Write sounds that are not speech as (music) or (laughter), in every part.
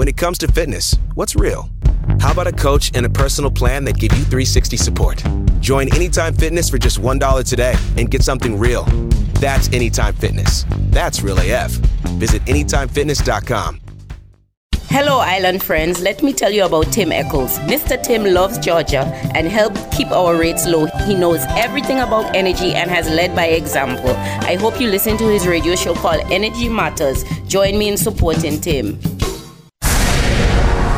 When it comes to fitness, what's real? How about a coach and a personal plan that give you 360 support? Join Anytime Fitness for just $1 today and get something real. That's Anytime Fitness. That's real AF. Visit AnytimeFitness.com. Hello, island friends. Let me tell you about Tim Echols. Mr. Tim loves Georgia and helps keep our rates low. He knows everything about energy and has led by example. I hope you listen to his radio show called Energy Matters. Join me in supporting Tim.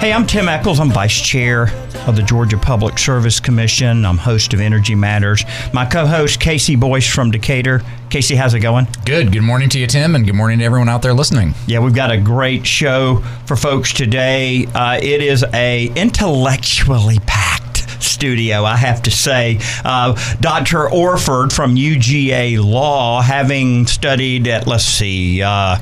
Hey, I'm Tim Echols. I'm Vice Chair of the Georgia Public Service Commission. I'm host of Energy Matters. My co host, KC Boyce from Decatur. KC, how's it going? Good. Good morning to you, Tim, and good morning to everyone out there listening. Yeah, we've got a great show for folks today. Uh, it is a intellectually packed studio, I have to say. Uh, Dr. Orford from UGA Law, having studied at, let's see, uh,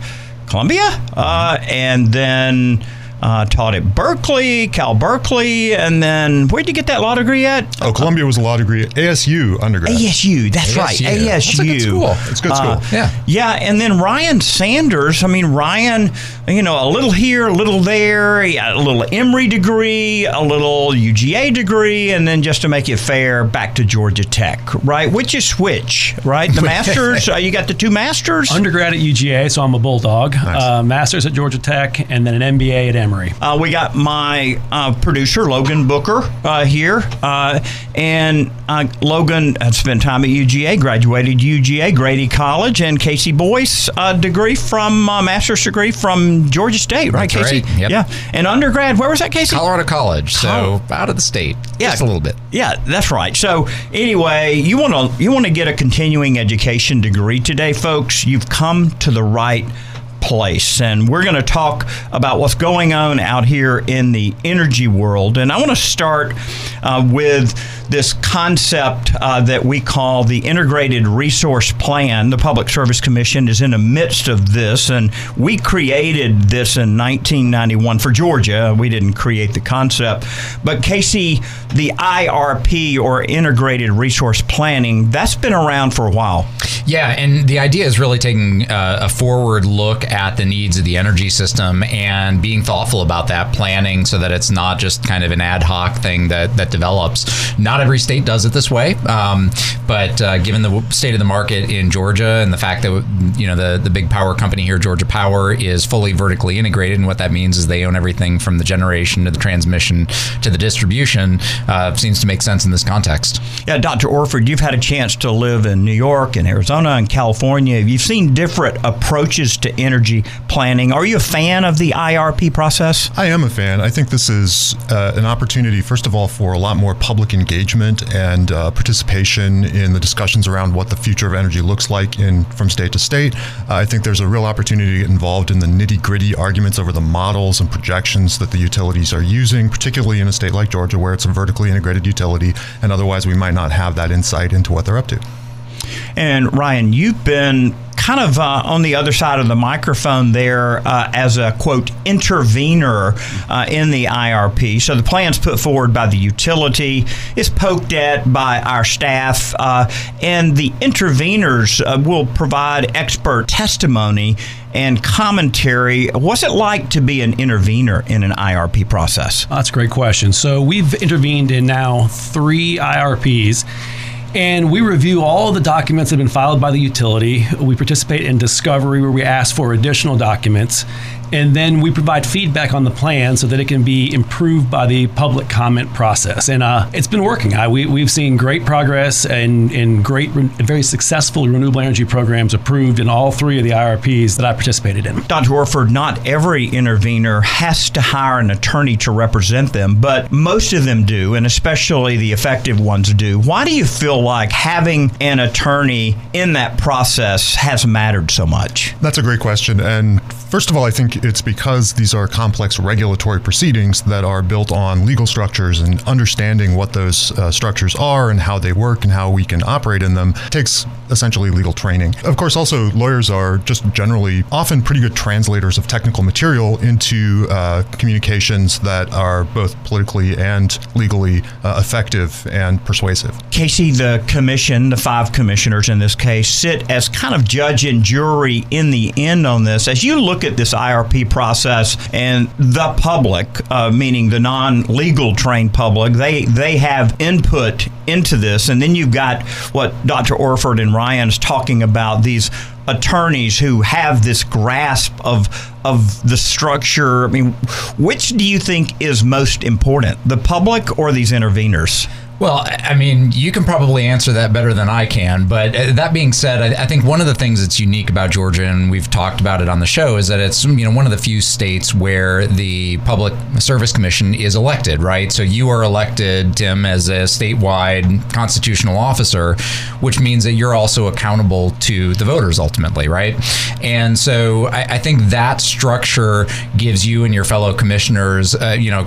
Columbia, uh, and then uh, taught at Berkeley, Cal Berkeley, and then where'd you get that law degree at? Oh, Columbia was a law degree. ASU undergrad. ASU, that's ASU. right. ASU. That's a good school. It's a good school. Uh, Yeah. Yeah, and then Ryan Sanders. I mean, Ryan, you know, a little here, a little there, a little Emory degree, a little UGA degree, and then just to make it fair, back to Georgia Tech, right? Which is which, right? The (laughs) masters. uh, you got the two masters. undergrad at UGA, so I'm a Bulldog. Uh, master's at Georgia Tech, and then an MBA at Emory. Uh, we got my uh, producer Logan Booker uh, here, uh, and uh, Logan had spent time at UGA, graduated UGA Grady College, and KC Boyce uh, degree from uh, master's degree from Georgia State, right, That's KC? right, yep. Yeah, and undergrad. Where was that, KC? Colorado College, so Oh. out of the state, Yeah. just a little bit. Yeah, that's right. So anyway, you want to you want to get a continuing education degree today, folks. You've come to the right place and we're going to talk about what's going on out here in the energy world. And i want to start uh, with this concept uh, that we call the integrated resource plan. The public service commission is in the midst of this and we created this in 1991 for georgia. We didn't create the concept. But KC the irp or integrated resource planning that's been around for a while. Yeah, and the idea is really taking uh, a forward look at the needs of the energy system and being thoughtful about that planning so that it's not just kind of an ad hoc thing that, that develops. Not every state does it this way, um, but uh, given the state of the market in Georgia and the fact that you know the the big power company here, Georgia Power, is fully vertically integrated, and what that means is they own everything from the generation to the transmission to the distribution, uh, seems to make sense in this context. Yeah, Dr. Orford, you've had a chance to live in New York and Arizona and California. You've seen different approaches to energy planning. Are you a fan of the IRP process? I am a fan. I think this is uh, an opportunity, first of all, for a lot more public engagement and uh, participation in the discussions around what the future of energy looks like in from state to state. Uh, I think there's a real opportunity to get involved in the nitty gritty arguments over the models and projections that the utilities are using, particularly in a state like Georgia, where it's a vertically integrated utility, and otherwise we might not have that insight into what they're up to. And Ryan, you've been kind of uh, on the other side of the microphone there uh, as a quote intervener uh, in the IRP. So the plan's put forward by the utility, is poked at by our staff, uh, and the interveners uh, will provide expert testimony and commentary. What's it like to be an intervener in an IRP process? That's a great question. So we've intervened in now three IRPs. And we review all the documents that have been filed by the utility. We participate in discovery where we ask for additional documents. And then we provide feedback on the plan so that it can be improved by the public comment process. And uh, it's been working. I, we, we've seen great progress and, and great, very successful renewable energy programs approved in all three of the IRPs that I participated in. Dr. Orford, not every intervener has to hire an attorney to represent them, but most of them do, and especially the effective ones do. Why do you feel like having an attorney in that process has mattered so much? That's a great question. And first of all, I think it's because these are complex regulatory proceedings that are built on legal structures and understanding what those uh, structures are and how they work and how we can operate in them takes essentially legal training. Of course, also lawyers are just generally often pretty good translators of technical material into uh, communications that are both politically and legally uh, effective and persuasive. KC, the commission, the five commissioners in this case, sit as kind of judge and jury in the end on this. As you look at this IRP process and the public, uh, meaning the non-legal trained public, they they have input into this, and then you've got what Dr. Orford and Ryan's talking about these attorneys who have this grasp of of the structure. I mean, which do you think is most important, the public or these interveners? Well, I mean, you can probably answer that better than I can. But uh, that being said, I, think one of the things that's unique about Georgia, and we've talked about it on the show, is that it's you know one of the few states where the Public Service Commission is elected, right? So you are elected, Tim, as a statewide constitutional officer, which means that you're also accountable to the voters ultimately, right? And so I, I think that structure gives you and your fellow commissioners, uh, you know,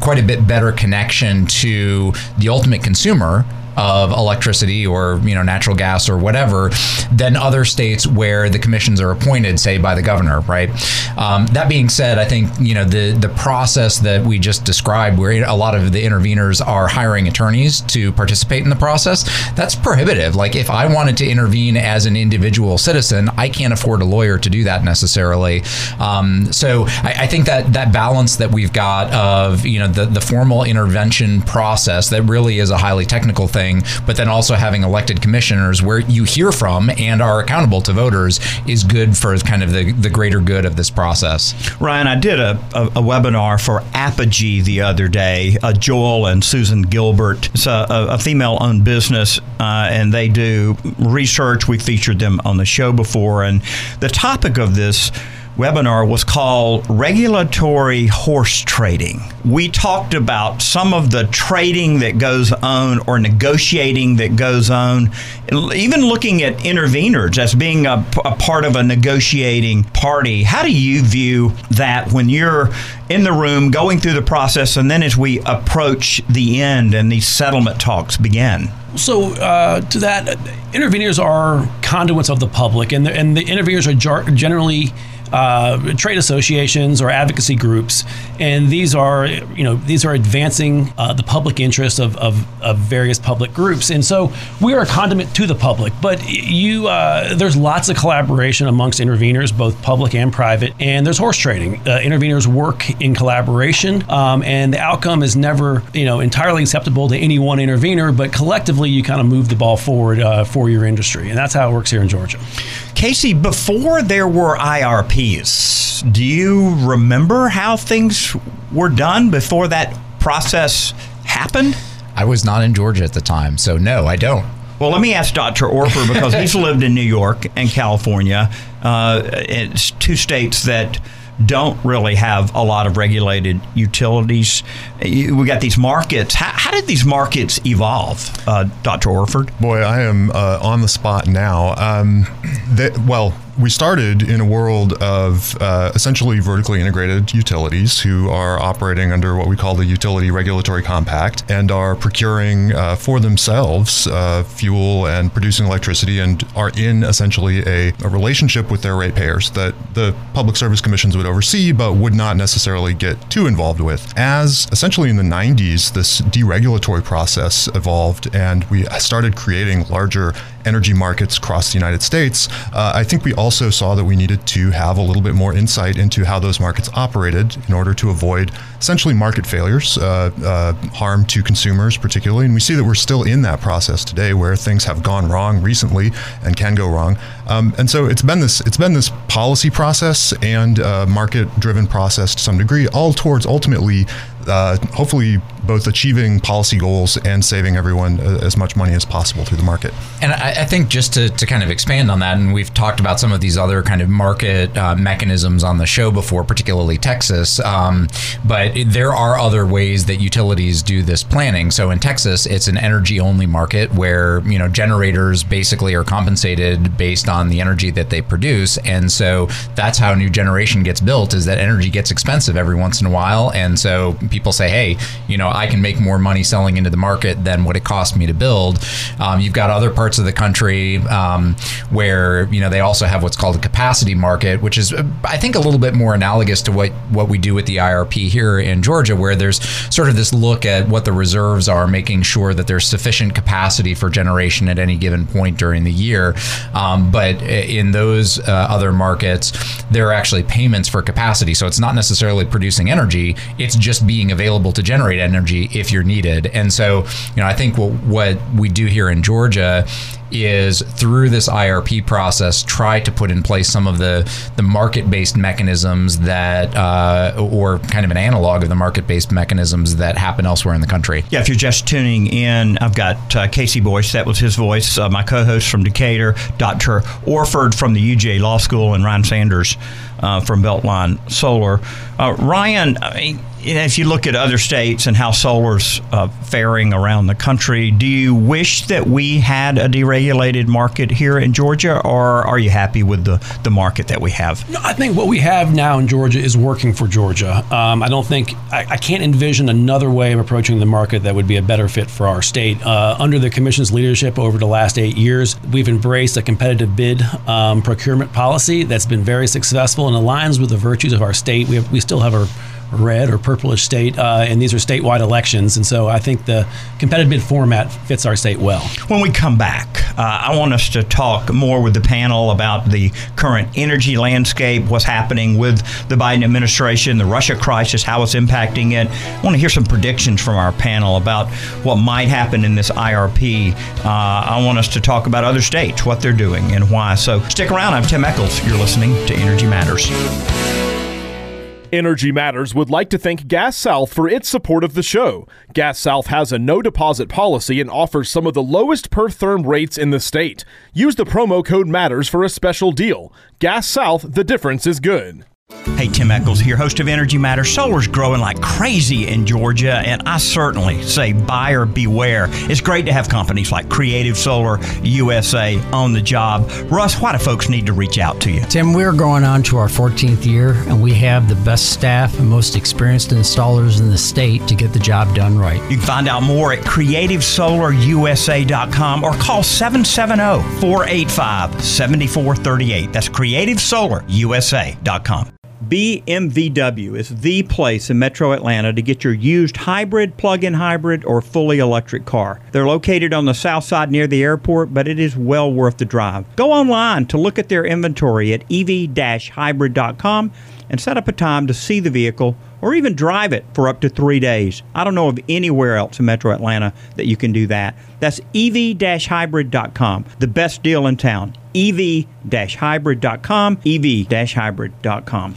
quite a bit better connection to the ultimate ultimate consumer of electricity or you know natural gas or whatever than other states where the commissions are appointed, say by the governor, right? Um, that being said, I think you know the the process that we just described, where a lot of the interveners are hiring attorneys to participate in the process, that's prohibitive. Like if I wanted to intervene as an individual citizen, I can't afford a lawyer to do that necessarily. Um, so I, I think that that balance that we've got of you know the the formal intervention process that really is a highly technical thing but then also having elected commissioners where you hear from and are accountable to voters is good for kind of the, the greater good of this process. Ryan, I did a, a, a webinar for Apogee the other day. Uh, Joel and Susan Gilbert. It's a, a female owned business, uh, and they do research. We featured them on the show before, and the topic of this webinar was called Regulatory Horse Trading. We talked about some of the trading that goes on or negotiating that goes on, even looking at interveners as being a, a part of a negotiating party. How do you view that when you're in the room going through the process and then as we approach the end and these settlement talks begin? So, uh, to that, interveners are conduits of the public, and the, and the interveners are generally uh, trade associations or advocacy groups, and these are you know these are advancing uh, the public interest of, of, of, various public groups, and so we are a conduit to the public. But you uh, there's lots of collaboration amongst interveners, both public and private, and there's horse trading. Uh, interveners work in collaboration, um, and the outcome is never you know entirely acceptable to any one intervener, but collectively you kind of move the ball forward uh, for your industry, and that's how it works here in Georgia. KC, before there were IRPs, do you remember how things were done before that process happened? I was not in Georgia at the time, so no, I don't. Well, let me ask Dr. Orford because he's (laughs) lived in New York and California. Uh, it's two states that don't really have a lot of regulated utilities. We got these markets. How, how did these markets evolve, uh, Dr. Orford? Boy, I am uh, on the spot now. Um, they, well, we started in a world of uh, essentially vertically integrated utilities who are operating under what we call the Utility Regulatory Compact and are procuring uh, for themselves uh, fuel and producing electricity and are in essentially a, a, relationship with their ratepayers that the public service commissions would oversee but would not necessarily get too involved with. As essentially in the 90s, this deregulatory process evolved and we started creating larger energy markets across the United States, uh, I think we also saw that we needed to have a little bit more insight into how those markets operated in order to avoid essentially market failures, uh, uh, harm to consumers particularly. And we see that we're still in that process today, where things have gone wrong recently and can go wrong. Um, and so it's been this it's been this policy process and uh, market driven process to some degree, all towards ultimately uh, hopefully both achieving policy goals and saving everyone uh, as much money as possible through the market. And I, I think just to, to kind of expand on that, and we've talked about some of these other kind of market uh, mechanisms on the show before, particularly Texas, um, but there are other ways that utilities do this planning. So in Texas, it's an energy only market where you know generators basically are compensated based on the energy that they produce, and so that's how new generation gets built. Is that energy gets expensive every once in a while, and so people say, hey, you know, I can make more money selling into the market than what it cost me to build. Um, you've got other parts of the country um, where you know they also have what's called a capacity market, which is I think a little bit more analogous to what what we do with the IRP here in Georgia, where there's sort of this look at what the reserves are, making sure that there's sufficient capacity for generation at any given point during the year. Um, but in those uh, other markets, there are actually payments for capacity, so it's not necessarily producing energy; it's just being being available to generate energy if you're needed. And so, you know, I think what, what we do here in Georgia is through this IRP process try to put in place some of the the market-based mechanisms that uh, or kind of an analog of the market-based mechanisms that happen elsewhere in the country. Yeah, if you're just tuning in, I've got uh, KC Boyce. That was his voice. Uh, my co-host from Decatur, Dr. Orford from the UGA Law School, and Ryan Sanders uh, from Beltline Solar. Uh, Ryan, I mean, if you look at other states and how solar's uh, faring around the country, do you wish that we had a deregulated market here in Georgia, or are you happy with the, the market that we have? No, I think what we have now in Georgia is working for Georgia. Um, I don't think I, I, can't envision another way of approaching the market that would be a better fit for our state. Uh, under the commission's leadership over the last eight years, we've embraced a competitive bid um, procurement policy that's been very successful and aligns with the virtues of our state. We have, we still have a red or purplish state, uh, and these are statewide elections. And so I think the competitive bid format fits our state well. When we come back, uh, I want us to talk more with the panel about the current energy landscape, what's happening with the Biden administration, the Russia crisis, how it's impacting it. I want to hear some predictions from our panel about what might happen in this IRP. Uh, I want us to talk about other states, what they're doing, and why. So stick around. I'm Tim Echols. You're listening to Energy Matters. Energy Matters would like to thank Gas South for its support of the show. Gas South has a no deposit policy and offers some of the lowest per therm rates in the state. Use the promo code MATTERS for a special deal. Gas South, the difference is good. Hey, Tim Echols here, host of Energy Matters. Solar's growing like crazy in Georgia, and I certainly say buyer beware. It's great to have companies like Creative Solar USA on the job. Russ, why do folks need to reach out to you? Tim, we're going on to our 14th year, and we have the best staff and most experienced installers in the state to get the job done right. You can find out more at creativesolarusa.com or call 770 485 7438. That's creativesolarusa.com. BMVW is the place in metro Atlanta to get your used hybrid, plug in hybrid, or fully electric car. They're located on the south side near the airport, but it is well worth the drive. Go online to look at their inventory at ev hybrid.com and set up a time to see the vehicle or even drive it for up to three days. I don't know of anywhere else in metro Atlanta that you can do that. That's ev hybrid.com, the best deal in town. ev hybrid.com, ev hybrid.com.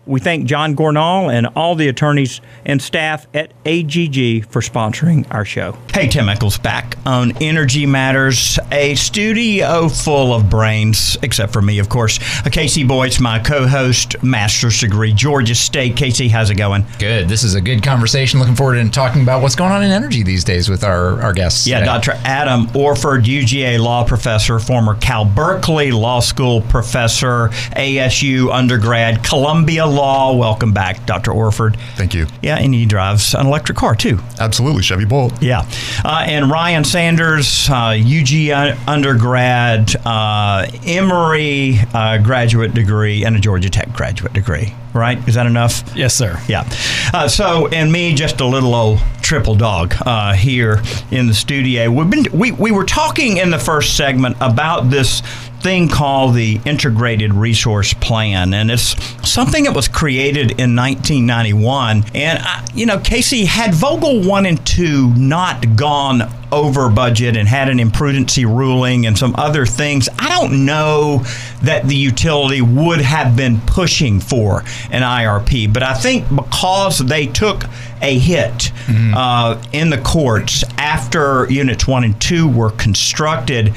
We thank John Gornall and all the attorneys and staff at AGG for sponsoring our show. Hey, Tim Echols back on Energy Matters, a studio full of brains, except for me, of course. Uh, KC Boyce my co host, master's degree, Georgia State. KC, how's it going? Good. This is a good conversation. Looking forward to talking about what's going on in energy these days with our, our guests. Yeah, today. Dr. Adam Orford, UGA law professor, former Cal Berkeley Law School professor, ASU undergrad, Columbia Law. Welcome back, Dr. Orford. Thank you. Yeah, and he drives an electric car too. Absolutely, Chevy Bolt. Yeah. Uh, and Ryan Sanders, uh, UG undergrad, uh, Emory uh, graduate degree, and a Georgia Tech graduate degree. Right? Is that enough? Yes, sir. Yeah. Uh, so, and me, just a little old triple dog uh, here in the studio. We've been we, we were talking in the first segment about this thing called the Integrated Resource Plan, and it's something that was created in 1991. And I, you know, KC had Vogtle one and two not gone over budget and had an imprudency ruling and some other things, I don't know that the utility would have been pushing for an IRP. But I think because they took a hit mm-hmm. uh, in the courts after units one and two were constructed,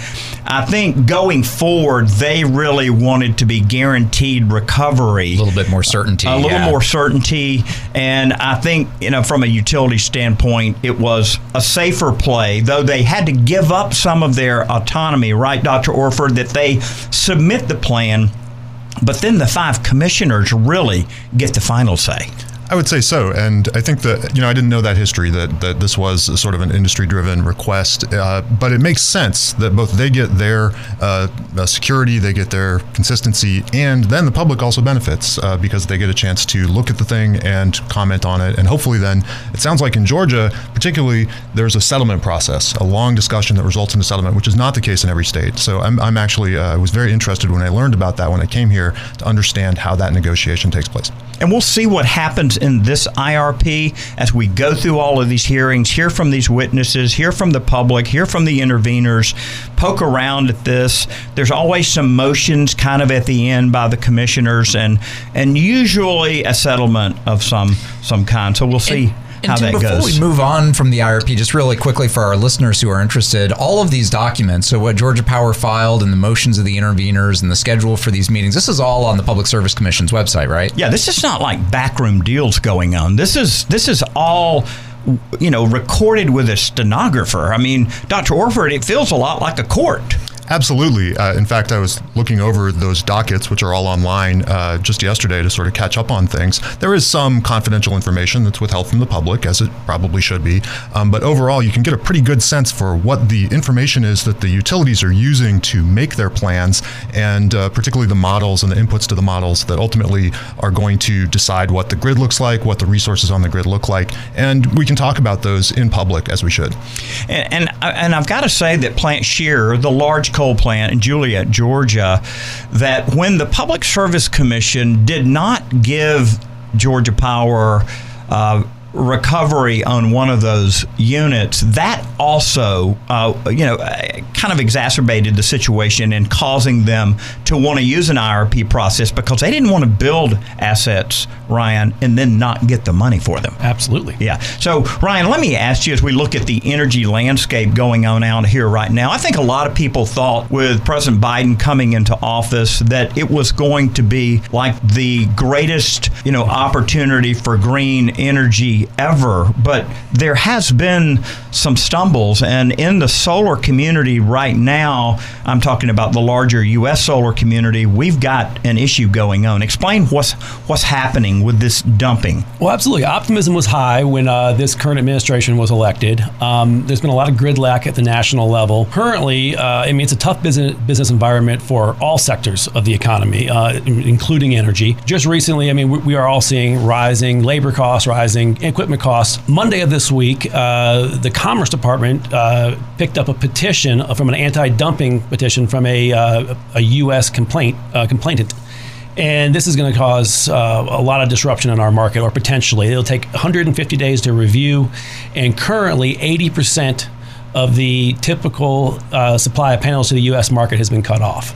I think going forward, they really wanted to be guaranteed recovery. A little bit more certainty. A little yeah. more certainty. And I think, you know, from a utility standpoint, it was a safer play though they had to give up some of their autonomy, right, Dr. Orford, that they submit the plan, but then the five commissioners really get the final say. I would say so, and I think that you know I didn't know that history that that this was sort of an industry-driven request, uh, but it makes sense that both they get their uh, uh, security, they get their consistency, and then the public also benefits uh, because they get a chance to look at the thing and comment on it, and hopefully then it sounds like in Georgia, particularly, there's a settlement process, a long discussion that results in a settlement, which is not the case in every state. So I'm, I'm actually uh, was very interested when I learned about that when I came here to understand how that negotiation takes place. And we'll see what happens in this IRP as we go through all of these hearings, hear from these witnesses, hear from the public, hear from the interveners, poke around at this. There's always some motions kind of at the end by the commissioners and and usually a settlement of some some kind. So we'll see. And- how Tim, that before goes. we move on from the IRP, just really quickly for our listeners who are interested, all of these documents, so what Georgia Power filed and the motions of the interveners and the schedule for these meetings, this is all on the Public Service Commission's website, right? Yeah, this is not like backroom deals going on. This is this is all you know recorded with a stenographer. I mean, Dr. Orford, it feels a lot like a court. Absolutely. Uh, in fact, I was looking over those dockets, which are all online, uh, just yesterday to sort of catch up on things. There is some confidential information that's withheld from the public, as it probably should be. Um, but overall, you can get a pretty good sense for what the information is that the utilities are using to make their plans, and uh, particularly the models and the inputs to the models that ultimately are going to decide what the grid looks like, what the resources on the grid look like. And we can talk about those in public as we should. And, and, and I've got to say that Plant Scherer, the large coal plant in Juliette, Georgia, that when the Public Service Commission did not give Georgia Power uh, recovery on one of those units, that also, uh, you know, kind of exacerbated the situation and causing them to want to use an IRP process because they didn't want to build assets, Ryan, and then not get the money for them. Absolutely. Yeah. So, Ryan, let me ask you as we look at the energy landscape going on out here right now, I think a lot of people thought with President Biden coming into office that it was going to be like the greatest, you know, opportunity for green energy ever, but there has been some stumbles. And in the solar community right now, I'm talking about the larger U.S. solar community, we've got an issue going on. Explain what's what's happening with this dumping. Well, absolutely. Optimism was high when uh, this current administration was elected. Um, there's been a lot of gridlock at the national level. Currently, uh, I mean, it's a tough business business environment for all sectors of the economy, uh, including energy. Just recently, I mean, we, we are all seeing rising labor costs, rising equipment costs. Monday of this week, uh, the Commerce Department uh, picked up a petition from an anti-dumping petition from a, uh, a U.S. complaint uh, complainant. And this is going to cause uh, a lot of disruption in our market, or potentially. It'll take 150 days to review, and currently 80% of the typical uh, supply of panels to the U.S. market has been cut off.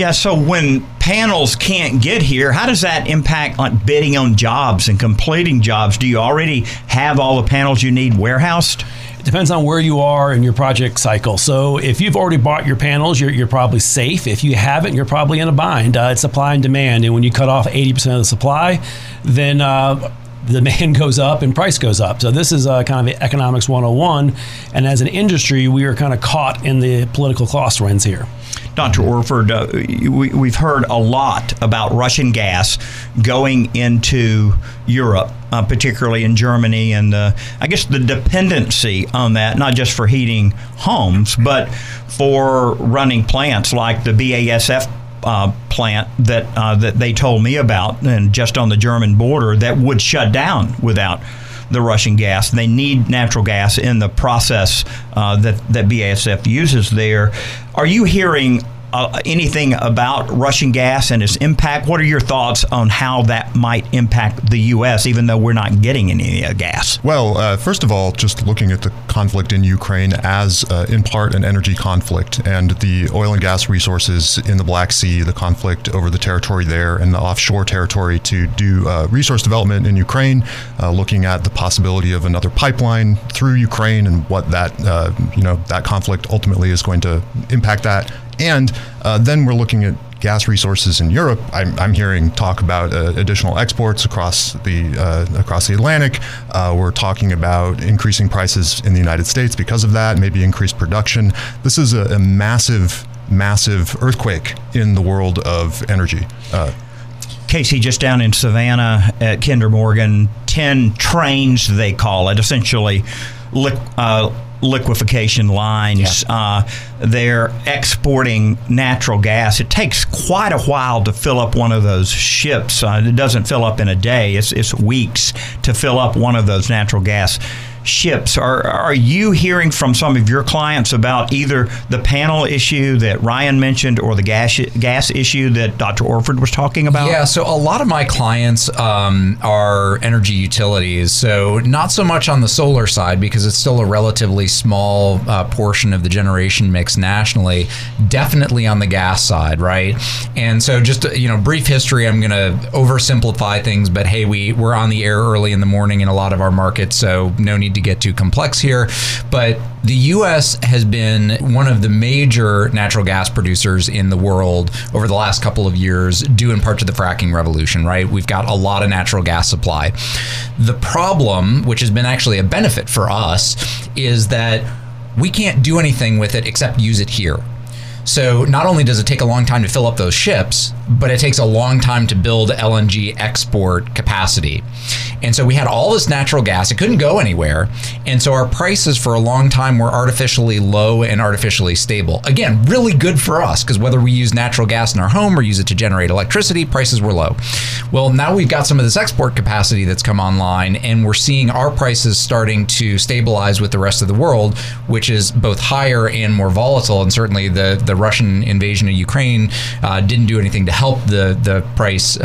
Yeah, so when panels can't get here, how does that impact like bidding on jobs and completing jobs? Do you already have all the panels you need warehoused? It depends on where you are in your project cycle. So if you've already bought your panels, you're, you're probably safe. If you haven't, you're probably in a bind. Uh, it's supply and demand, and when you cut off 80% of the supply, then uh, demand (laughs) goes up and price goes up. So this is uh, kind of economics 101. And as an industry, we are kind of caught in the political crosswinds here. Dr. Orford, uh, we, have heard a lot about Russian gas going into Europe, uh, particularly in Germany, and I guess the dependency on that, not just for heating homes, but for running plants like the BASF uh, plant that uh, that they told me about, and just on the German border, that would shut down without the Russian gas. They need natural gas in the process uh, that that BASF uses there. Are you hearing uh, anything about Russian gas and its impact? What are your thoughts on how that might impact the U.S., even though we're not getting any uh, gas? Well, uh, first of all, just looking at the conflict in Ukraine as, uh, in part, an energy conflict, and the oil and gas resources in the Black Sea, the conflict over the territory there, and the offshore territory to do resource development in Ukraine, looking at the possibility of another pipeline through Ukraine and what that, you know, that conflict ultimately is going to impact that and uh, then we're looking at gas resources in Europe. I'm, I'm hearing talk about uh, additional exports across the uh, across the Atlantic. Uh, we're talking about increasing prices in the United States because of that. Maybe increased production. This is a, a massive, massive earthquake in the world of energy. Uh, KC, just down in Savannah at Kinder Morgan, 10 trains, they call it, essentially li- uh, liquefaction lines. Yeah. Uh, they're exporting natural gas. It takes quite a while to fill up one of those ships. Uh, it doesn't fill up in a day. It's, it's weeks to fill up one of those natural gas ships. Are are you hearing from some of your clients about either the panel issue that Ryan mentioned or the gas gas issue that Dr. Orford was talking about? Yeah, so a lot of my clients um, are energy utilities. So not so much on the solar side because it's still a relatively small uh, portion of the generation mix nationally. Definitely on the gas side, right? And so just you know, brief history. I'm going to oversimplify things, but hey, we we're on the air early in the morning in a lot of our markets, so no need need to get too complex here, but the U.S. has been one of the major natural gas producers in the world over the last couple of years, due in part to the fracking revolution, right? We've got a lot of natural gas supply. The problem, which has been actually a benefit for us, is that we can't do anything with it except use it here. So not only does it take a long time to fill up those ships, but it takes a long time to build LNG export capacity. And so we had all this natural gas, it couldn't go anywhere. And so our prices for a long time were artificially low and artificially stable. Again, really good for us because whether we use natural gas in our home or use it to generate electricity, prices were low. Well, now we've got some of this export capacity that's come online, and we're seeing our prices starting to stabilize with the rest of the world, which is both higher and more volatile. And certainly the, the Russian invasion of Ukraine uh, didn't do anything to help the, the price uh,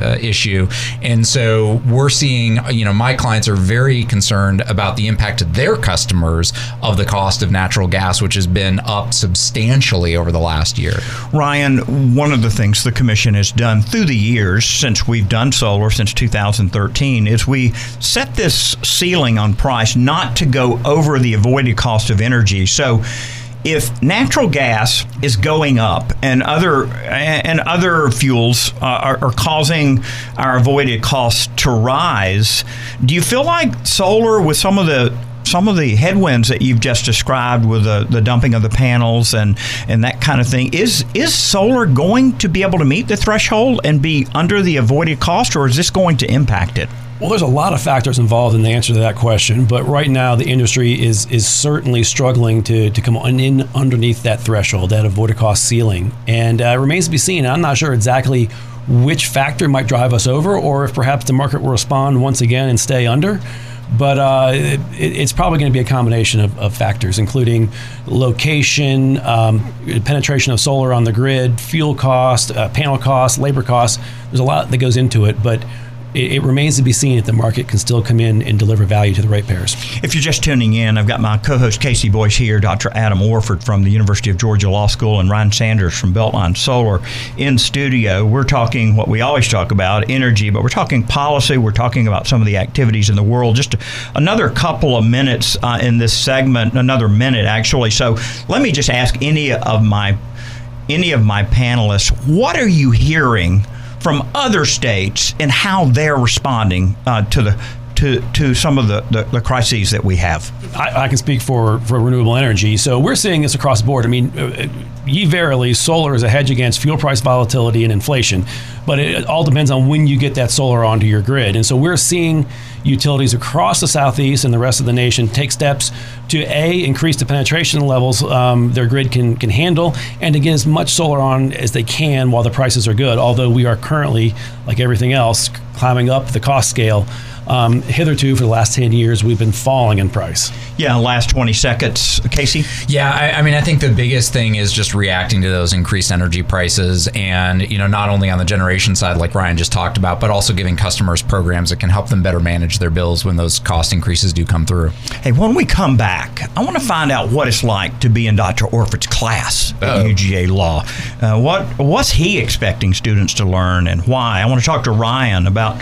uh, issue. And so we're seeing, you know, my clients are very concerned about the impact to their customers of the cost of natural gas, which has been up substantially over the last year. Ryan, one of the things the commission has done through the years since we've done solar since 2013 is we set this ceiling on price not to go over the avoided cost of energy. So if natural gas is going up and other and other fuels uh, are, are, causing our avoided costs to rise, do you feel like solar with some of the some of the headwinds that you've just described with the, the dumping of the panels and, and that kind of thing is is solar going to be able to meet the threshold and be under the avoided cost or is this going to impact it? Well, there's a lot of factors involved in the answer to that question, but right now the industry is is certainly struggling to, to come in underneath that threshold, that avoided cost ceiling, and uh, it remains to be seen. I'm not sure exactly which factor might drive us over, or if perhaps the market will respond once again and stay under. But uh, it, it's probably going to be a combination of, of factors, including location, um, penetration of solar on the grid, fuel cost, uh, panel cost, labor cost. There's a lot that goes into it, but it, it, remains to be seen if the market can still come in and deliver value to the ratepayers. If you're just tuning in, I've got my co-host KC Boyce here, Dr. Adam Orford from the University of Georgia Law School, and Ryan Sanders from Beltline Solar in studio. We're talking what we always talk about, energy, but we're talking policy. We're talking about some of the activities in the world. Just another couple of minutes uh, in this segment, another minute actually. So let me just ask any of my any of my panelists, what are you hearing from other states and how they're responding uh, to the to, to some of the, the, the crises that we have? I, I, can speak for, for renewable energy. So we're seeing this across the board. I mean, uh, ye verily, solar is a hedge against fuel price volatility and inflation, but it all depends on when you get that solar onto your grid. And so we're seeing utilities across the southeast and the rest of the nation take steps to a increase the penetration levels um, their grid can can handle, and to get as much solar on as they can while the prices are good. Although we are currently, like everything else, climbing up the cost scale um, hitherto, for the last 10 years, we've been falling in price. Yeah, last 20 seconds. KC? Yeah, I, I, mean, I think the biggest thing is just reacting to those increased energy prices and, you know, not only on the generation side, like Ryan just talked about, but also giving customers programs that can help them better manage their bills when those cost increases do come through. Hey, when we come back, I want to find out what it's like to be in Dr. Orford's class at Uh-oh. UGA Law. Uh, what What's he expecting students to learn and why? I want to talk to Ryan about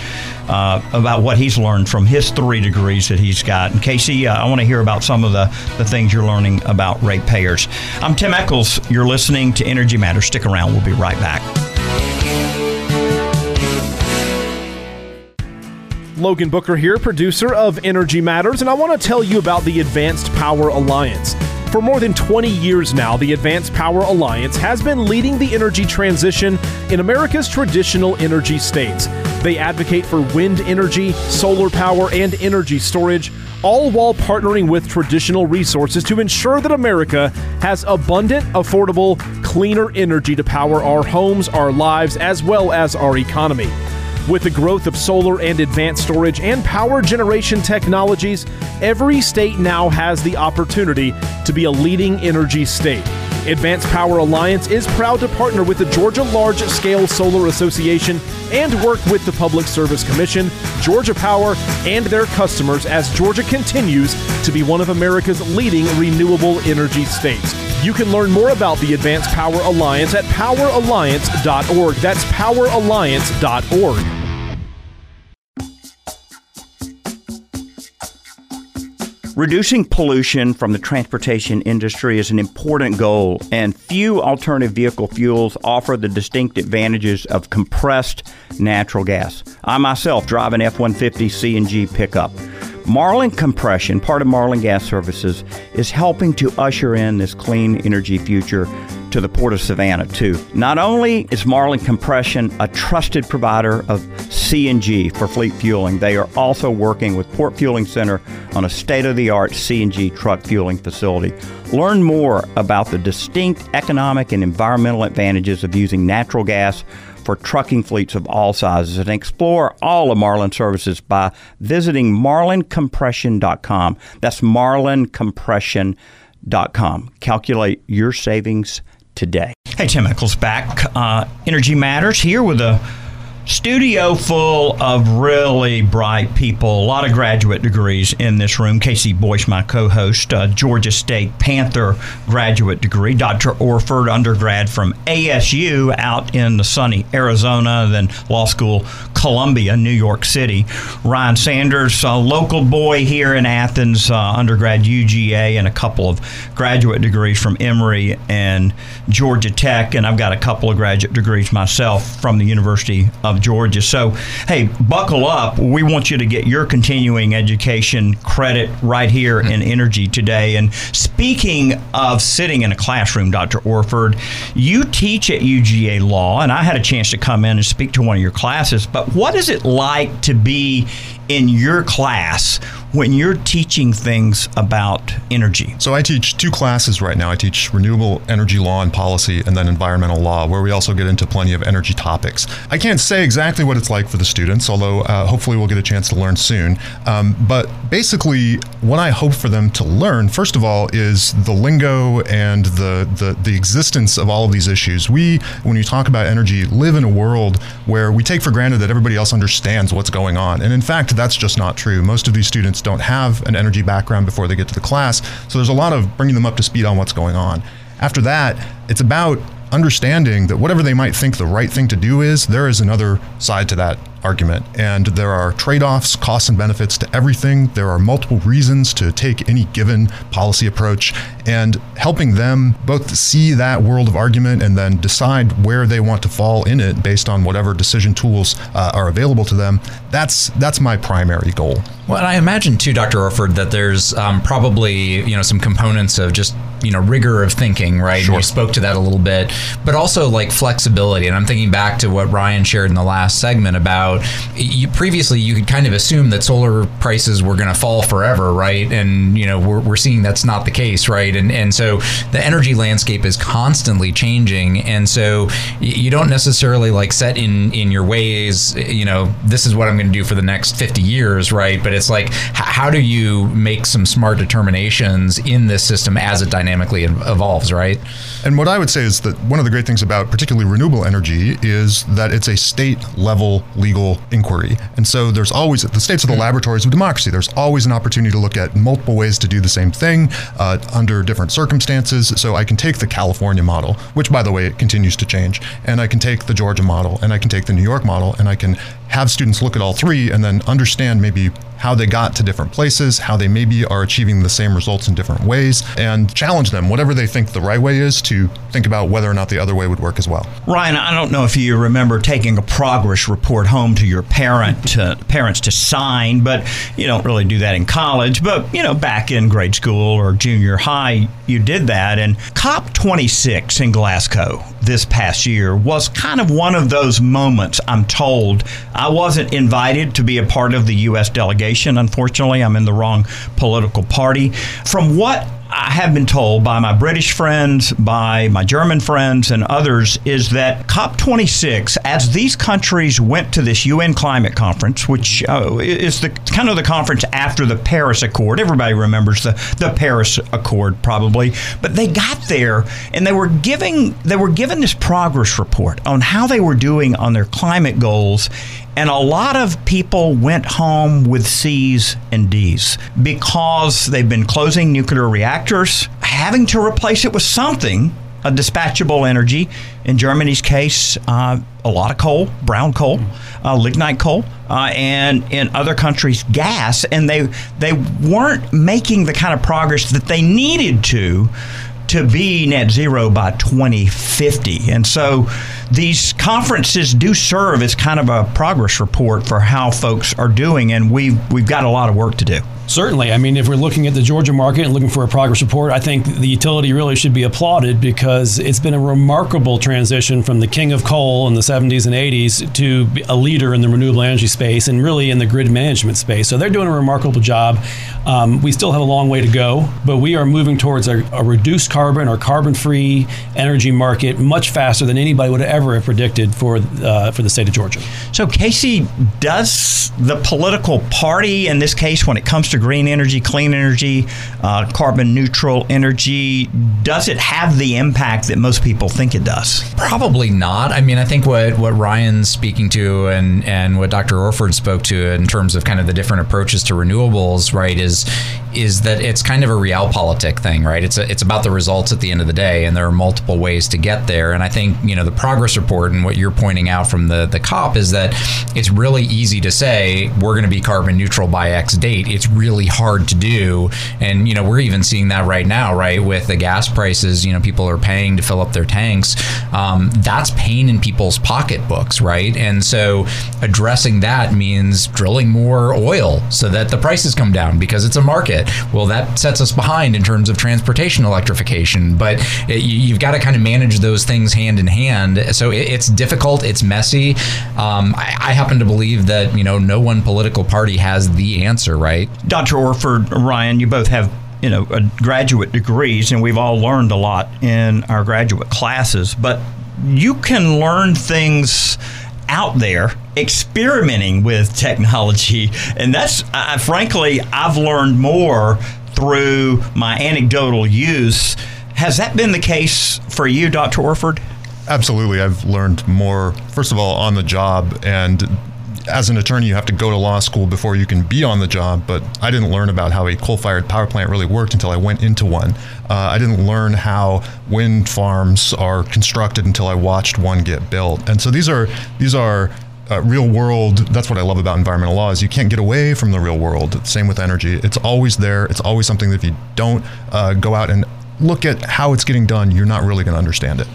uh, about what he's learned from his three degrees that he's got. And KC, uh, I want to hear about some of the, the things you're learning about ratepayers. I'm Tim Echols. You're listening to Energy Matters. Stick around. We'll be right back. Logan Booker here, producer of Energy Matters, and I want to tell you about the Advanced Power Alliance. For more than 20 years now, the Advanced Power Alliance has been leading the energy transition in America's traditional energy states. They advocate for wind energy, solar power, and energy storage, all while partnering with traditional resources to ensure that America has abundant, affordable, cleaner energy to power our homes, our lives, as well as our economy. With the growth of solar and advanced storage and power generation technologies, every state now has the opportunity to be a leading energy state. Advanced Power Alliance is proud to partner with the Georgia Large Scale Solar Association and work with the Public Service Commission, Georgia Power, and their customers as Georgia continues to be one of America's leading renewable energy states. You can learn more about the Advanced Power Alliance at poweralliance.org. That's poweralliance.org. Reducing pollution from the transportation industry is an important goal, and few alternative vehicle fuels offer the distinct advantages of compressed natural gas. I myself drive an F 150 CNG pickup. Marlin Compression, part of Marlin Gas Services, is helping to usher in this clean energy future to the Port of Savannah, too. Not only is Marlin Compression a trusted provider of CNG for fleet fueling, they are also working with Port Fueling Center on a state of the art CNG truck fueling facility. Learn more about the distinct economic and environmental advantages of using natural gas for trucking fleets of all sizes and explore all of Marlin services by visiting marlincompression.com. That's marlincompression.com. Calculate your savings today. Hey, Tim Echols back. Uh, Energy Matters here with a studio full of really bright people, a lot of graduate degrees in this room. KC Boyce, my co host, uh, Georgia State Panther graduate degree, Dr. Orford, undergrad from ASU out in the sunny Arizona, then law school, Columbia, New York City. Ryan Sanders, a local boy here in Athens, uh, undergrad UGA, and a couple of graduate degrees from Emory and Georgia Tech. And I've got a couple of graduate degrees myself from the University of Georgia. So, hey, buckle up. We want you to get your continuing education credit right here mm-hmm. in Energy today. And speaking of sitting in a classroom, Dr. Orford, you teach at UGA Law, and I had a chance to come in and speak to one of your classes. But what is it like to be in your class when you're teaching things about energy? So I teach two classes right now. I teach renewable energy law and policy and then environmental law, where we also get into plenty of energy topics. I can't say exactly what it's like for the students, although uh, hopefully we'll get a chance to learn soon. Um, but basically, what I hope for them to learn, first of all, is the lingo and the, the, the existence of all of these issues. We, when you talk about energy, live in a world where we take for granted that everybody else understands what's going on. And in fact, that's just not true. Most of these students don't have an energy background before they get to the class. So there's a lot of bringing them up to speed on what's going on. After that, it's about understanding that whatever they might think the right thing to do is, there is another side to that argument. And there are trade offs, costs, and benefits to everything. There are multiple reasons to take any given policy approach, and helping them both see that world of argument and then decide where they want to fall in it based on whatever decision tools uh, are available to them. That's that's my primary goal. Well, and I imagine too, Dr. Orford, that there's um, probably you know some components of just you know rigor of thinking, right? Sure. And you spoke to that a little bit, but also like flexibility. And I'm thinking back to what Ryan shared in the last segment about you, previously you could kind of assume that solar prices were going to fall forever, right? And you know we're, we're seeing that's not the case, right? And and so the energy landscape is constantly changing, and so you don't necessarily like set in in your ways, you know, this is what I'm going to do for the next 50 years, right? But it's like how do you make some smart determinations in this system as it dynamically evolves, right? And what I would say is that one of the great things about particularly renewable energy is that it's a state level legal inquiry. And so there's always, the states are the laboratories of democracy. There's always an opportunity to look at multiple ways to do the same thing uh, under different circumstances. So I can take the California model, which by the way, it continues to change, and I can take the Georgia model, and I can take the New York model, and I can have students look at all three and then understand maybe how they got to different places, how they maybe are achieving the same results in different ways, and challenge them, whatever they think the right way is, to think about whether or not the other way would work as well. Ryan, I don't know if you remember taking a progress report home to your parent to, parents to sign, but you don't really do that in college. But you know, back in grade school or junior high, you did that. And COP26 in Glasgow this past year was kind of one of those moments. I'm told I wasn't invited to be a part of the U.S. delegation. Unfortunately, I'm in the wrong political party. From what I have been told by my British friends, by my German friends, and others is that COP26, as these countries went to this UN climate conference, which uh, is the kind of the conference after the Paris Accord. Everybody remembers the, the Paris Accord, probably, but they got there and they were giving they were given this progress report on how they were doing on their climate goals. And a lot of people went home with C's and D's because they've been closing nuclear reactors, having to replace it with something, a dispatchable energy. In Germany's case, uh, a lot of coal, brown coal, uh, lignite coal, uh, and in other countries, gas. And they they weren't making the kind of progress that they needed to to be net zero by 2050. And so these conferences do serve as kind of a progress report for how folks are doing, and we've we've got a lot of work to do. Certainly. I mean, if we're looking at the Georgia market and looking for a progress report, I think the utility really should be applauded because it's been a remarkable transition from the king of coal in the 70s and 80s to a leader in the renewable energy space and really in the grid management space. So they're doing a remarkable job. Um, we still have a long way to go, but we are moving towards a, a reduced carbon or carbon free energy market much faster than anybody would ever have predicted for, uh, for the state of Georgia. So, KC, does the political party, in this case, when it comes to green energy, clean energy, uh, carbon neutral energy, does it have the impact that most people think it does? Probably not. I mean, I think what, what Ryan's speaking to and, and what Dr. Orford spoke to in terms of kind of the different approaches to renewables, right, is is that it's kind of a realpolitik thing, right? It's a, it's about the results at the end of the day, and there are multiple ways to get there. And I think you know the progress report and what you're pointing out from the the COP is that it's really easy to say we're going to be carbon neutral by X date. It's really hard to do, and you know we're even seeing that right now, right? With the gas prices, you know people are paying to fill up their tanks. Um, that's pain in people's pocketbooks, right? And so addressing that means drilling more oil so that the prices come down because it's a market it. Well, that sets us behind in terms of transportation electrification. But it, you, have got to kind of manage those things hand in hand. So it, it's difficult. It's messy. Um, I, I happen to believe that you know no one political party has the answer, right? Dr. Orford, Ryan, you both have you know graduate degrees, and we've all learned a lot in our graduate classes. But you can learn things out there experimenting with technology, and that's uh, frankly I've learned more through my anecdotal use. Has that been the case for you, Dr. Orford? Absolutely. I've learned more, first of all, on the job and as an attorney, you have to go to law school before you can be on the job. But I didn't learn about how a coal fired power plant really worked until I went into one. Uh, I didn't learn how wind farms are constructed until I watched one get built. And so these are these are uh, real world. That's what I love about environmental law is you can't get away from the real world. Same with energy. It's always there. It's always something that if you don't uh, go out and look at how it's getting done, you're not really going to understand it.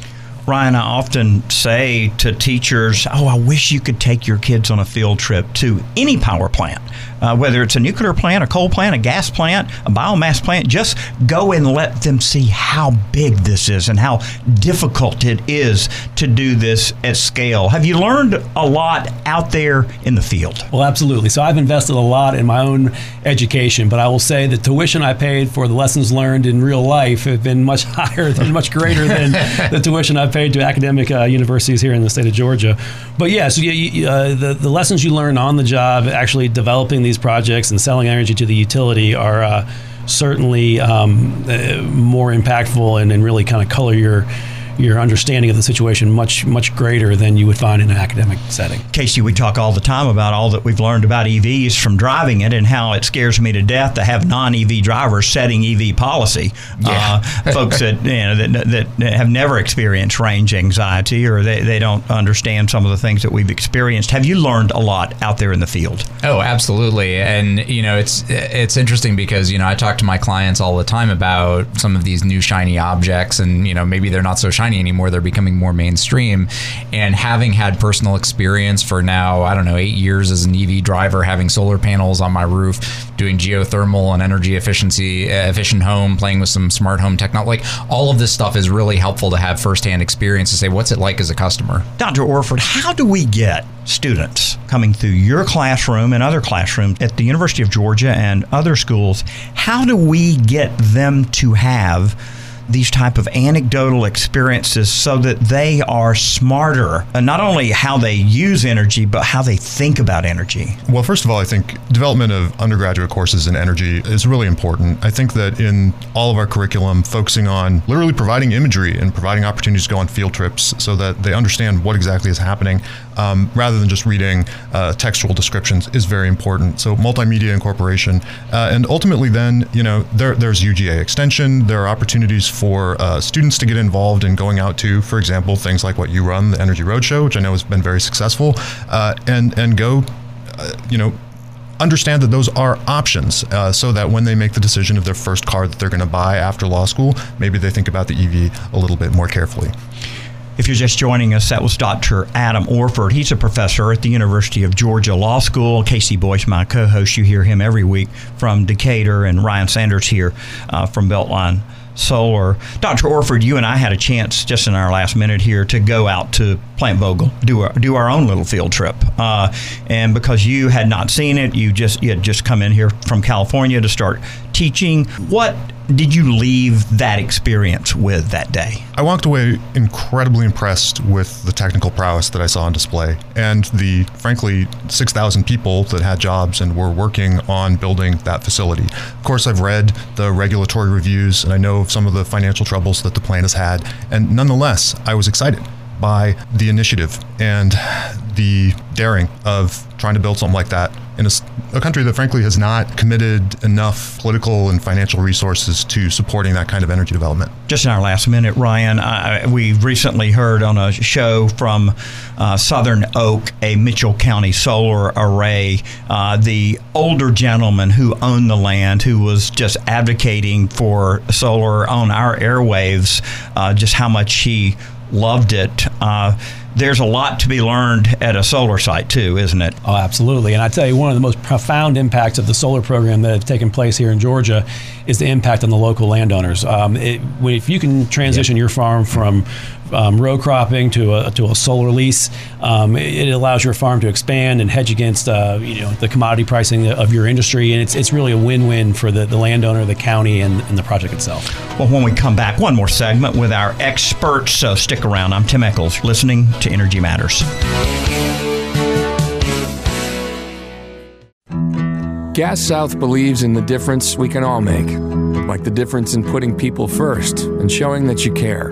Ryan, I often say to teachers, Oh, I wish you could take your kids on a field trip to any power plant uh, whether it's a nuclear plant, a coal plant, a gas plant, a biomass plant, just go and let them see how big this is and how difficult it is to do this at scale. Have you learned a lot out there in the field? Well, absolutely. So I've invested a lot in my own education, but I will say the tuition I paid for the lessons learned in real life have been much (laughs) higher than much greater than (laughs) the tuition I paid to academic uh, universities here in the state of Georgia. But yeah, so you, uh, the the lessons you learn on the job, actually developing these projects and selling energy to the utility are uh, certainly um, uh, more impactful and, and really kind of color your your understanding of the situation much much greater than you would find in an academic setting. KC, we talk all the time about all that we've learned about EVs from driving it and how it scares me to death to have non-EV drivers setting EV policy. Yeah. Uh, folks that, you know, that, that have never experienced range anxiety or they, they don't understand some of the things that we've experienced. Have you learned a lot out there in the field? Oh, absolutely. And you know, it's it's interesting because you know I talk to my clients all the time about some of these new shiny objects, and you know maybe they're not so shiny shiny anymore. They're becoming more mainstream. And having had personal experience for now, I don't know, eight years as an EV driver, having solar panels on my roof, doing geothermal and energy efficiency, uh, efficient home, playing with some smart home technology, like all of this stuff is really helpful to have firsthand experience to say, what's it like as a customer? Dr. Orford, how do we get students coming through your classroom and other classrooms at the University of Georgia and other schools? How do we get them to have these type of anecdotal experiences so that they are smarter, uh, not only how they use energy but how they think about energy. Well first of all i think development of undergraduate courses in energy is really important. I think that in all of our curriculum focusing on literally providing imagery and providing opportunities to go on field trips so that they understand what exactly is happening um, rather than just reading uh, textual descriptions is very important so multimedia incorporation uh, and ultimately then you know there, there's uga extension there are opportunities for uh, students to get involved in going out to, for example, things like what you run, the Energy Roadshow, which I know has been very successful, uh, and and go, uh, you know, understand that those are options uh, so that when they make the decision of their first car that they're going to buy after law school, maybe they think about the EV a little bit more carefully. If you're just joining us, that was Dr. Adam Orford. He's a professor at the University of Georgia Law School. KC Boyce, my co host, you hear him every week from Decatur, and Ryan Sanders here uh, from Beltline solar. Dr. Orford, you and I had a chance just in our last minute here to go out to Plant Vogtle, do our, do our own little field trip. Uh, and because you had not seen it, you just you had just come in here from California to start teaching. What did you leave that experience with that day? I walked away incredibly impressed with the technical prowess that I saw on display and the, frankly, 6,000 people that had jobs and were working on building that facility. Of course, I've read the regulatory reviews and I know of some of the financial troubles that the plant has had. And nonetheless, I was excited by the initiative and the daring of trying to build something like that in a, a, country that frankly has not committed enough political and financial resources to supporting that kind of energy development. Just in our last minute, Ryan, I, we recently heard on a show from uh, Southern Oak, a Mitchell County solar array, uh, the older gentleman who owned the land, who was just advocating for solar on our airwaves, uh, just how much he loved it. There's a lot to be learned at a solar site too, isn't it? Oh, absolutely. And I tell you, one of the most profound impacts of the solar program that have taken place here in Georgia is the impact on the local landowners. Um, it, if you can transition your farm from um, row cropping to a, to a solar lease. Um, it, allows your farm to expand and hedge against uh, you know the commodity pricing of your industry, and it's, it's really a win-win for the, the landowner, the county, and, and the project itself. Well, when we come back, one more segment with our experts. So stick around. I'm Tim Echols, listening to Energy Matters. Gas South believes in the difference we can all make, like the difference in putting people first and showing that you care.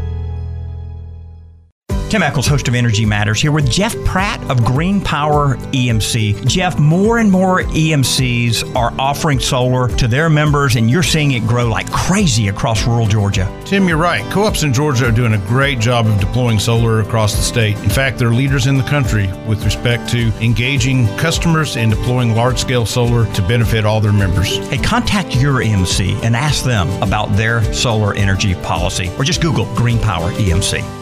Tim Echols, host of Energy Matters, here with Jeff Pratt of Green Power EMC. Jeff, more and more EMCs are offering solar to their members, and you're seeing it grow like crazy across rural Georgia. Tim, you're right. Co ops in Georgia are doing a great job of deploying solar across the state. In fact, they're leaders in the country with respect to engaging customers and deploying large scale solar to benefit all their members. Hey, contact your EMC and ask them about their solar energy policy, or just Google Green Power EMC.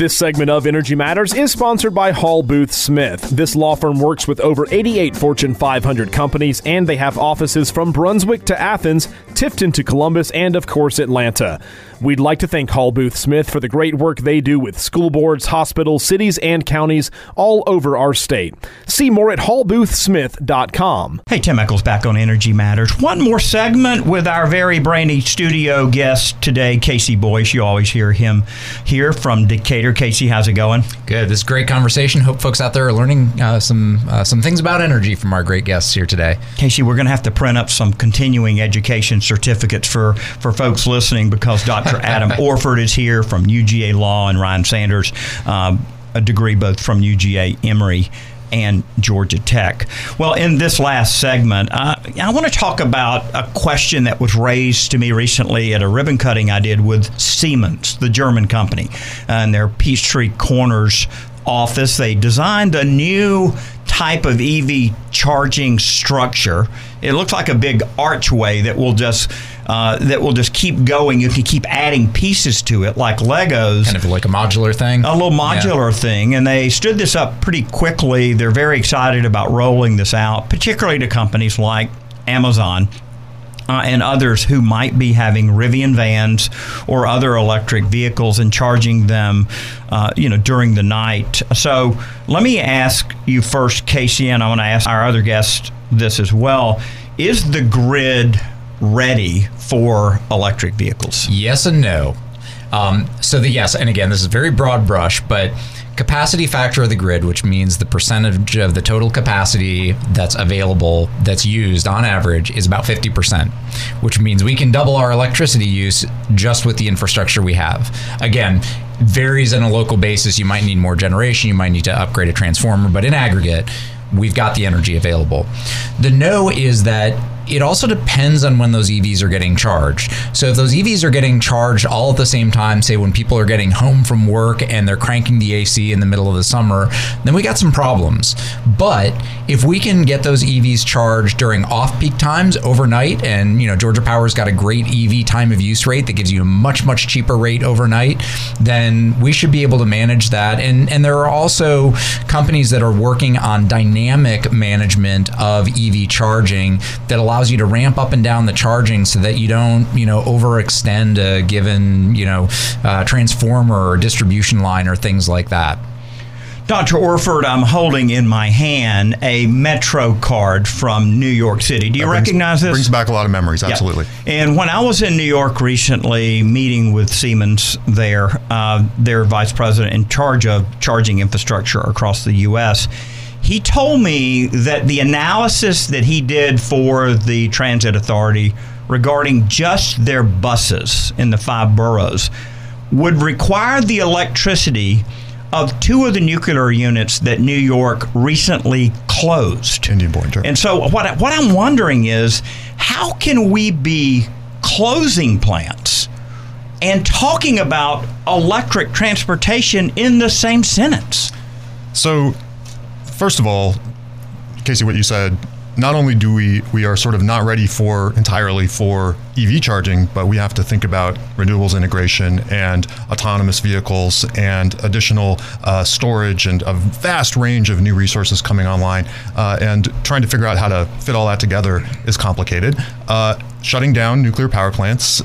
This segment of Energy Matters is sponsored by Hall Booth Smith. This law firm works with over 88 Fortune 500 companies, and they have offices from Brunswick to Athens, Tifton to Columbus, and of course, Atlanta. We'd like to thank Hall Booth Smith for the great work they do with school boards, hospitals, cities, and counties all over our state. See more at hallboothsmith.com. Hey, Tim Echols back on Energy Matters. One more segment with our very brainy studio guest today, KC Boyce. You always hear him here from Decatur. KC, how's it going? Good. This is great conversation. Hope folks out there are learning uh, some uh, some things about energy from our great guests here today. KC, we're going to have to print up some continuing education certificates for for folks listening because Dr. Dr. Adam Orford is here from UGA Law and Ryan Sanders, um, a degree both from UGA Emory and Georgia Tech. Well, in this last segment, uh, I want to talk about a question that was raised to me recently at a ribbon cutting I did with Siemens, the German company, and their Peachtree Corners office. They designed a new type of EV charging structure. It looks like a big archway that will just uh, that will just keep going. You can keep adding pieces to it, like Legos. Kind of like a modular thing. A little modular yeah. thing, and they stood this up pretty quickly. They're very excited about rolling this out, particularly to companies like Amazon uh, and others who might be having Rivian vans or other electric vehicles and charging them, uh, you know, during the night. So let me ask you first, KC, and I want to ask our other guest this as well. Is the grid ready for electric vehicles? Yes and no. Um, so the yes, and again, this is very broad brush, but capacity factor of the grid, which means the percentage of the total capacity that's available that's used on average is about 50%, which means we can double our electricity use just with the infrastructure we have. Again, varies on a local basis. You might need more generation, you might need to upgrade a transformer, but in aggregate, we've got the energy available. The no is that it also depends on when those EVs are getting charged. So if those EVs are getting charged all at the same time, say when people are getting home from work and they're cranking the AC in the middle of the summer, then we got some problems. But if we can get those EVs charged during off-peak times overnight, and you know Georgia Power's got a great EV time of use rate that gives you a much much cheaper rate overnight, then we should be able to manage that. And and there are also companies that are working on dynamic management of EV charging that allow allows you to ramp up and down the charging so that you don't, you know, overextend a given, you know, uh, transformer or distribution line or things like that. Dr. Orford, I'm holding in my hand a Metro card from New York City. Do you brings, recognize this? Brings back a lot of memories, absolutely. Yeah. And when I was in New York recently, meeting with Siemens there, uh, their vice president in charge of charging infrastructure across the U.S., he told me that the analysis that he did for the transit authority regarding just their buses in the five boroughs would require the electricity of two of the nuclear units that New York recently closed. Indian Point And so what I- what I'm wondering is how can we be closing plants and talking about electric transportation in the same sentence? So, first of all, KC, what you said, not only do we we are sort of not ready for entirely for EV charging, but we have to think about renewables integration and autonomous vehicles and additional uh, storage and a vast range of new resources coming online. Uh, and trying to figure out how to fit all that together is complicated. Uh, shutting down nuclear power plants.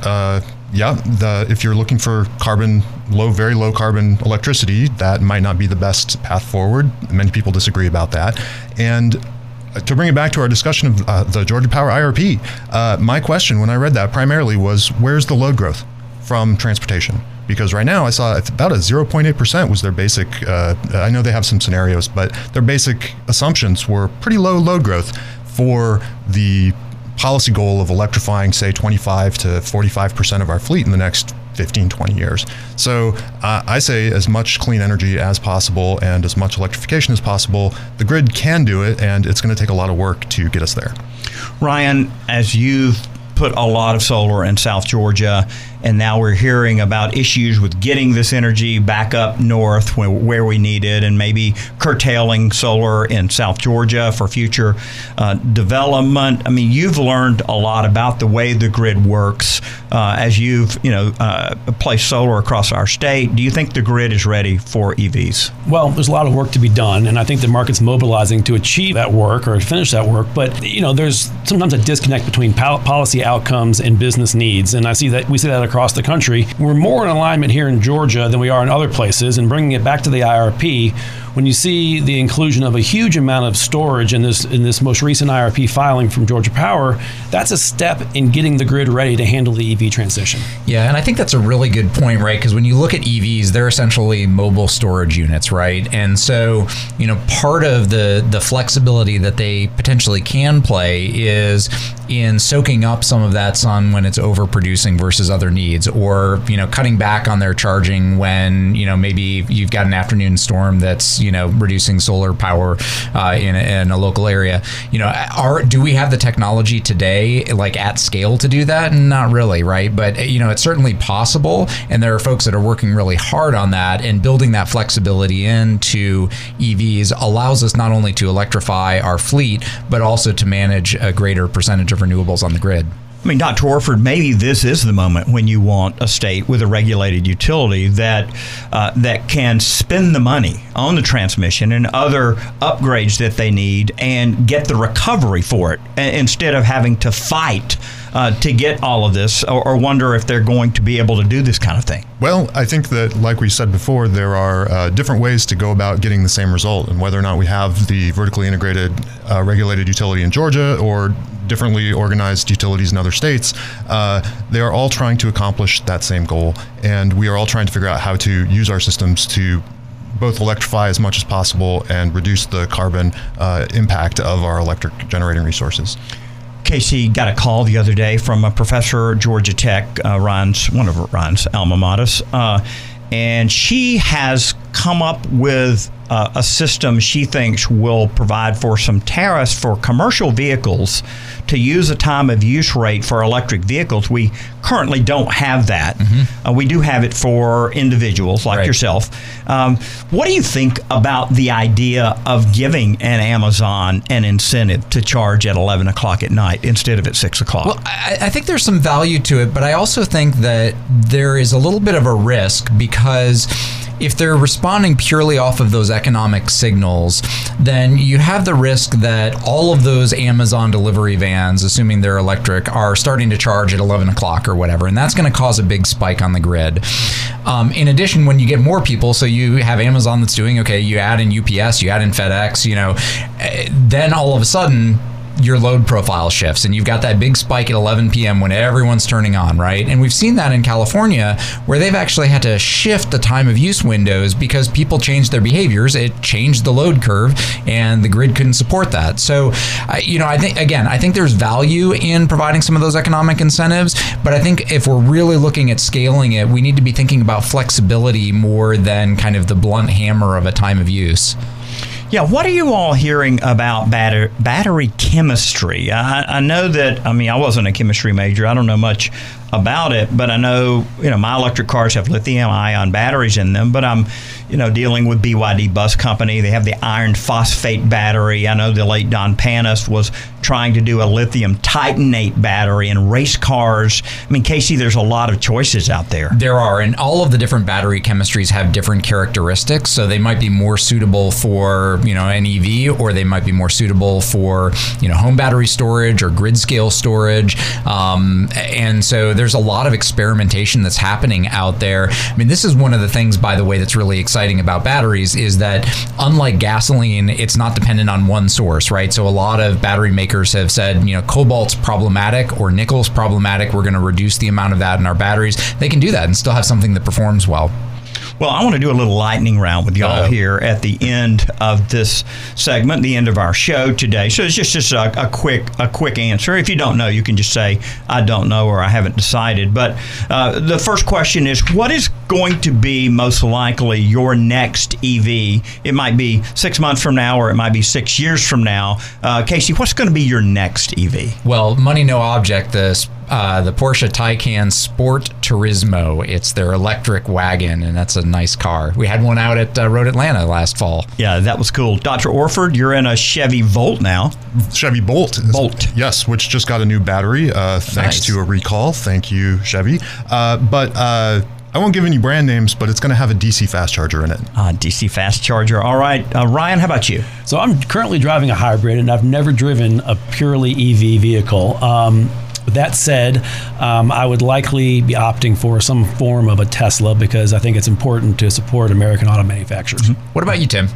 Uh, yeah, the, if you're looking for carbon low, very low carbon electricity, that might not be the best path forward. Many people disagree about that. And to bring it back to our discussion of uh, the Georgia Power IRP, uh, my question when I read that primarily was where's the load growth from transportation? Because right now I saw about a 0.8% was their basic, uh, I know they have some scenarios, but their basic assumptions were pretty low load growth for the policy goal of electrifying, say, 25 to 45% of our fleet in the next 15, 20 years. So uh, I say as much clean energy as possible and as much electrification as possible. The grid can do it, and it's going to take a lot of work to get us there. Ryan, as you've put a lot of solar in South Georgia, and now we're hearing about issues with getting this energy back up north where, we need it, and maybe curtailing solar in South Georgia for future uh, development. I mean, you've learned a lot about the way the grid works uh, as you've you know uh, placed solar across our state. Do you think the grid is ready for EVs? Well, there's a lot of work to be done, and I think the market's mobilizing to achieve that work or finish that work. But you know, there's sometimes a disconnect between pol- policy outcomes and business needs, and I see that we see that across the country. We're more in alignment here in Georgia than we are in other places, and bringing it back to the IRP. When you see the inclusion of a huge amount of storage in this in this most recent IRP filing from Georgia Power, that's a step in getting the grid ready to handle the EV transition. Yeah, and I think that's a really good point, right? Because when you look at EVs, they're essentially mobile storage units, right? And so, you know, part of the the flexibility that they potentially can play is in soaking up some of that sun when it's overproducing versus other needs, or you know, cutting back on their charging when you know maybe you've got an afternoon storm that's you know reducing solar power uh, in, a, in a local area. You know, are do we have the technology today, like at scale, to do that? Not really, right? But you know, it's certainly possible, and there are folks that are working really hard on that and building that flexibility into EVs allows us not only to electrify our fleet, but also to manage a greater percentage of renewables on the grid. I mean, Dr. Orford, maybe this is the moment when you want a state with a regulated utility that uh, that can spend the money on the transmission and other upgrades that they need and get the recovery for it instead of having to fight uh, to get all of this or, or, wonder if they're going to be able to do this kind of thing? Well, I think that, like we said before, there are uh, different ways to go about getting the same result, and whether or not we have the vertically integrated uh, regulated utility in Georgia or differently organized utilities in other states, uh, they are all trying to accomplish that same goal. And we are all trying to figure out how to use our systems to both electrify as much as possible and reduce the carbon uh, impact of our electric generating resources. KC got a call the other day from a professor at Georgia Tech, uh, Ryan's one of Ron's alma maters, uh, and she has come up with uh, a system she thinks will provide for some tariffs for commercial vehicles to use a time of use rate for electric vehicles. We currently don't have that. Mm-hmm. Uh, we do have it for individuals like right. yourself. Um, what do you think about the idea of giving an Amazon an incentive to charge at 11 o'clock at night instead of at 6 o'clock? Well, I, I think there's some value to it, but I also think that there is a little bit of a risk because if they're responding purely off of those economic signals, then you have the risk that all of those Amazon delivery vans, assuming they're electric, are starting to charge at 11 o'clock or whatever. And that's going to cause a big spike on the grid. Um, in addition, when you get more people, so you have Amazon that's doing okay, you add in UPS, you add in FedEx, you know, eh, then all of a sudden, your load profile shifts and you've got that big spike at 11 p.m. when everyone's turning on, right? And we've seen that in California where they've actually had to shift the time of use windows because people changed their behaviors. It changed the load curve and the grid couldn't support that. So, you know, I think, again, I think there's value in providing some of those economic incentives, but I think if we're really looking at scaling it, we need to be thinking about flexibility more than kind of the blunt hammer of a time of use. Yeah, what are you all hearing about batter, battery chemistry? I, I know that, I mean, I wasn't a chemistry major. I don't know much about it, but I know, you know, my electric cars have lithium ion batteries in them, but I'm, you know, dealing with BYD Bus Company. They have the iron phosphate battery. I know the late Don Panoz was trying to do a lithium titanate battery in race cars. I mean, KC, there's a lot of choices out there. There are, and all of the different battery chemistries have different characteristics. So they might be more suitable for, you know, an EV, or they might be more suitable for, you know, home battery storage or grid scale storage. Um, and so there's a lot of experimentation that's happening out there. I mean, this is one of the things, by the way, that's really exciting about batteries is that unlike gasoline, it's not dependent on one source, right? So a lot of battery makers have said, you know, cobalt's problematic or nickel's problematic. We're going to reduce the amount of that in our batteries. They can do that and still have something that performs well. Well, I want to do a little lightning round with y'all uh, here at the end of this segment, the end of our show today. So it's just just a, a, quick a quick answer. If you don't know, you can just say I don't know or I haven't decided. But uh, the first question is, what is going to be most likely your next EV? It might be six months from now, or it might be six years from now. Uh, KC, what's going to be your next EV? Well, money no object. The uh, the Porsche Taycan Sport Turismo. It's their electric wagon, and that's a nice car. We had one out at uh, Road Atlanta last fall. Yeah, that was cool. Dr. Orford, you're in a Chevy Volt now. Chevy Bolt. Bolt. Yes, which just got a new battery uh, thanks nice. to a recall. Thank you, Chevy. Uh, but uh, I won't give any brand names, but it's going to have a DC fast charger in it. Uh, DC fast charger. All right. Uh, Ryan, how about you? So I'm currently driving a hybrid, and I've never driven a purely EV vehicle. Um, that said, um, I would likely be opting for some form of a Tesla because I think it's important to support American auto manufacturers. Mm-hmm. What about you, Tim?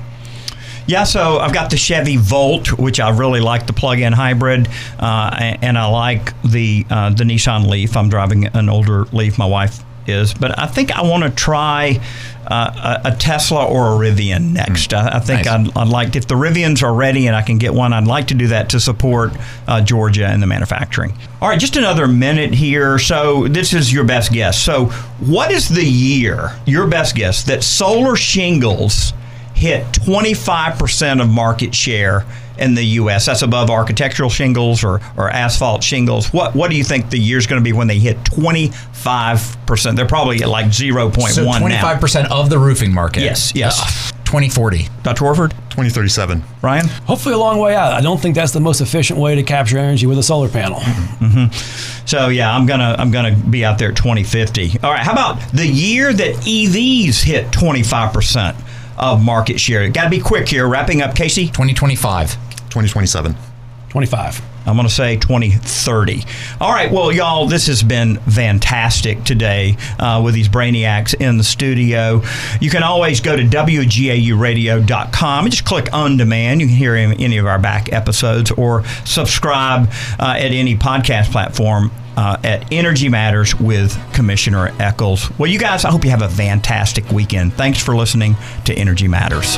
Yeah, so I've got the Chevy Volt, which I really like the plug-in hybrid, uh, and I like the uh, the Nissan Leaf. I'm driving an older Leaf. My wife is, but I think I want to try uh, a, a, Tesla or a Rivian next. Mm. I, I, think nice. I'd, I'd, like if the Rivians are ready and I can get one, I'd like to do that to support uh, Georgia and the manufacturing. All right, just another minute here. So this is your best guess. So what is the year? Your best guess that solar shingles hit 25% of market share in the U.S. That's above architectural shingles or, or asphalt shingles. What what do you think the year's going to be when they hit 25%? They're probably at like 0.1 so 25% now. of the roofing market. Yes, yes. 2040. Dr. Orford? 2037. Ryan? Hopefully, a long way out. I don't think that's the most efficient way to capture energy with a solar panel. Mm-hmm. So yeah, I'm gonna I'm gonna be out there at 2050. All right, how about the year that EVs hit 25 percent of market share? Got to be quick here. Wrapping up, KC. 2025. 2027. 25. I'm going to say 2030. All right, well, y'all, this has been fantastic today uh, with these brainiacs in the studio. You can always go to WGAUradio.com and just click on demand. You can hear any of our back episodes or subscribe uh, at any podcast platform. Uh, at Energy Matters with Commissioner Echols. Well, you guys, I hope you have a fantastic weekend. Thanks for listening to Energy Matters.